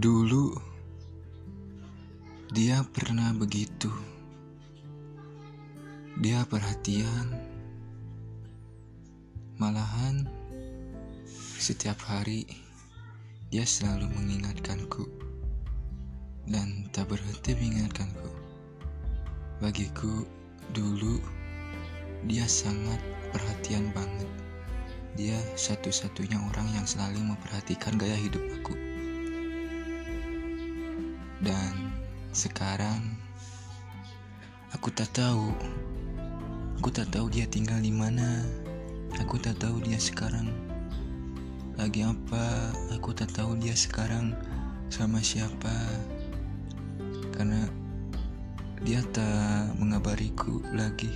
Dulu dia pernah begitu. Dia perhatian. Malahan setiap hari dia selalu mengingatkanku dan tak berhenti mengingatkanku. Bagiku dulu dia sangat perhatian banget. Dia satu-satunya orang yang selalu memperhatikan gaya hidup aku. Dan sekarang aku tak tahu. Aku tak tahu dia tinggal di mana. Aku tak tahu dia sekarang lagi apa. Aku tak tahu dia sekarang sama siapa. Karena dia tak mengabariku lagi.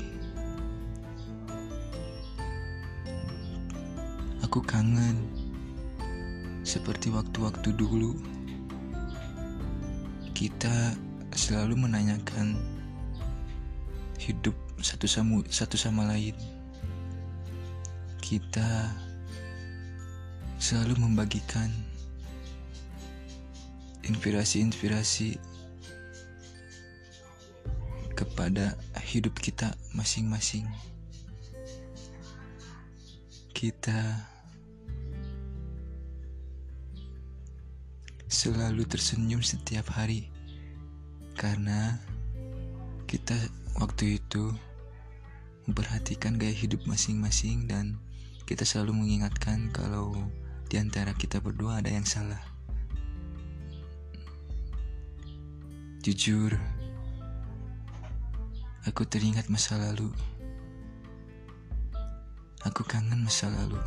Aku kangen seperti waktu-waktu dulu kita selalu menanyakan hidup satu sama satu sama lain. Kita selalu membagikan inspirasi-inspirasi kepada hidup kita masing-masing. Kita selalu tersenyum setiap hari karena kita waktu itu memperhatikan gaya hidup masing-masing dan kita selalu mengingatkan kalau di antara kita berdua ada yang salah. Jujur, aku teringat masa lalu. Aku kangen masa lalu.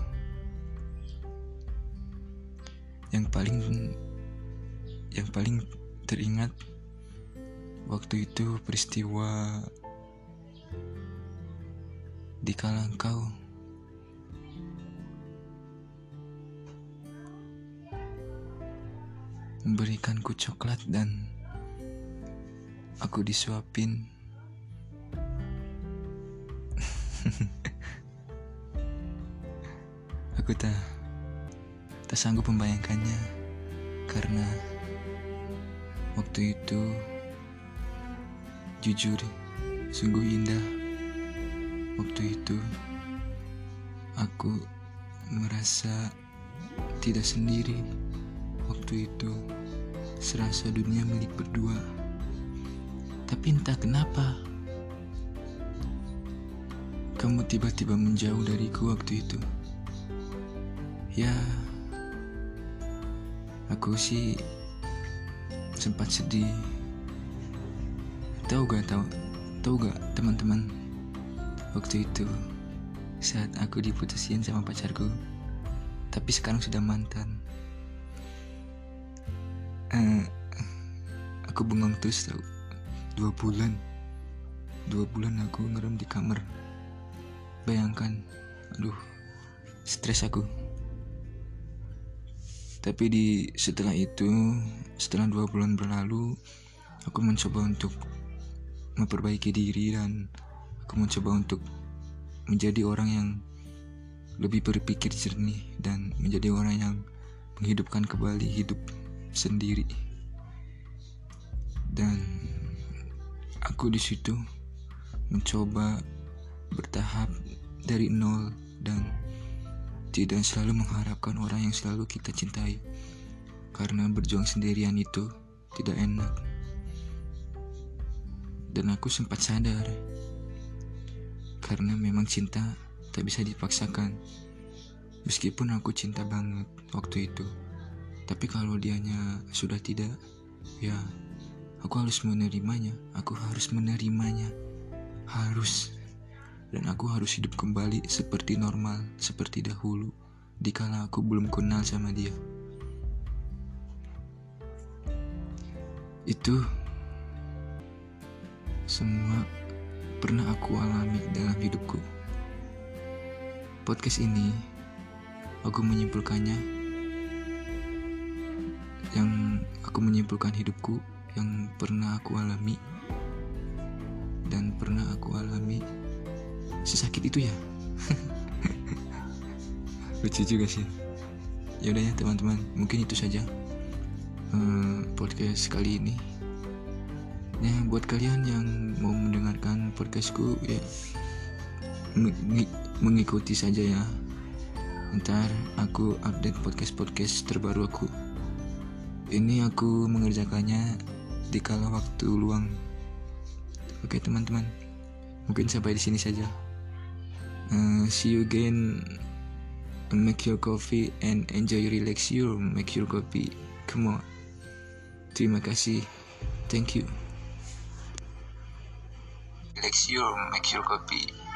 Yang paling yang paling teringat waktu itu peristiwa di kala engkau memberikanku coklat dan aku disuapin. Aku tak tak sanggup membayangkannya karena Waktu itu, jujur, sungguh indah. Waktu itu, aku merasa tidak sendiri. Waktu itu, serasa dunia milik berdua. Tapi entah kenapa, kamu tiba-tiba menjauh dariku waktu itu. Ya, aku sih sempat sedih. Tahu gak tahu tahu gak teman-teman? Waktu itu saat aku diputusin sama pacarku tapi sekarang sudah mantan. Uh, aku bengong terus tau. Dua bulan. Dua bulan aku ngerem di kamar. Bayangkan aduh stres aku tapi di setelah itu, setelah dua bulan berlalu, aku mencoba untuk memperbaiki diri dan aku mencoba untuk menjadi orang yang lebih berpikir jernih dan menjadi orang yang menghidupkan kembali hidup sendiri. Dan aku di situ mencoba bertahap dari nol dan tidak selalu mengharapkan orang yang selalu kita cintai, karena berjuang sendirian itu tidak enak. Dan aku sempat sadar, karena memang cinta tak bisa dipaksakan. Meskipun aku cinta banget waktu itu, tapi kalau dianya sudah tidak, ya aku harus menerimanya. Aku harus menerimanya, harus dan aku harus hidup kembali seperti normal, seperti dahulu, dikala aku belum kenal sama dia. Itu semua pernah aku alami dalam hidupku. Podcast ini aku menyimpulkannya yang aku menyimpulkan hidupku yang pernah aku alami dan pernah aku alami sesakit itu ya lucu juga sih ya udah ya teman-teman mungkin itu saja uh, podcast kali ini. Ya, buat kalian yang mau mendengarkan podcastku ya mengikuti saja ya. Ntar aku update podcast-podcast terbaru aku. Ini aku mengerjakannya di kala waktu luang. Oke teman-teman, mungkin sampai di sini saja. Uh, see you again. Make your coffee and enjoy relax your make your coffee. Come on. Terima kasih. Thank you. Relax your make your coffee.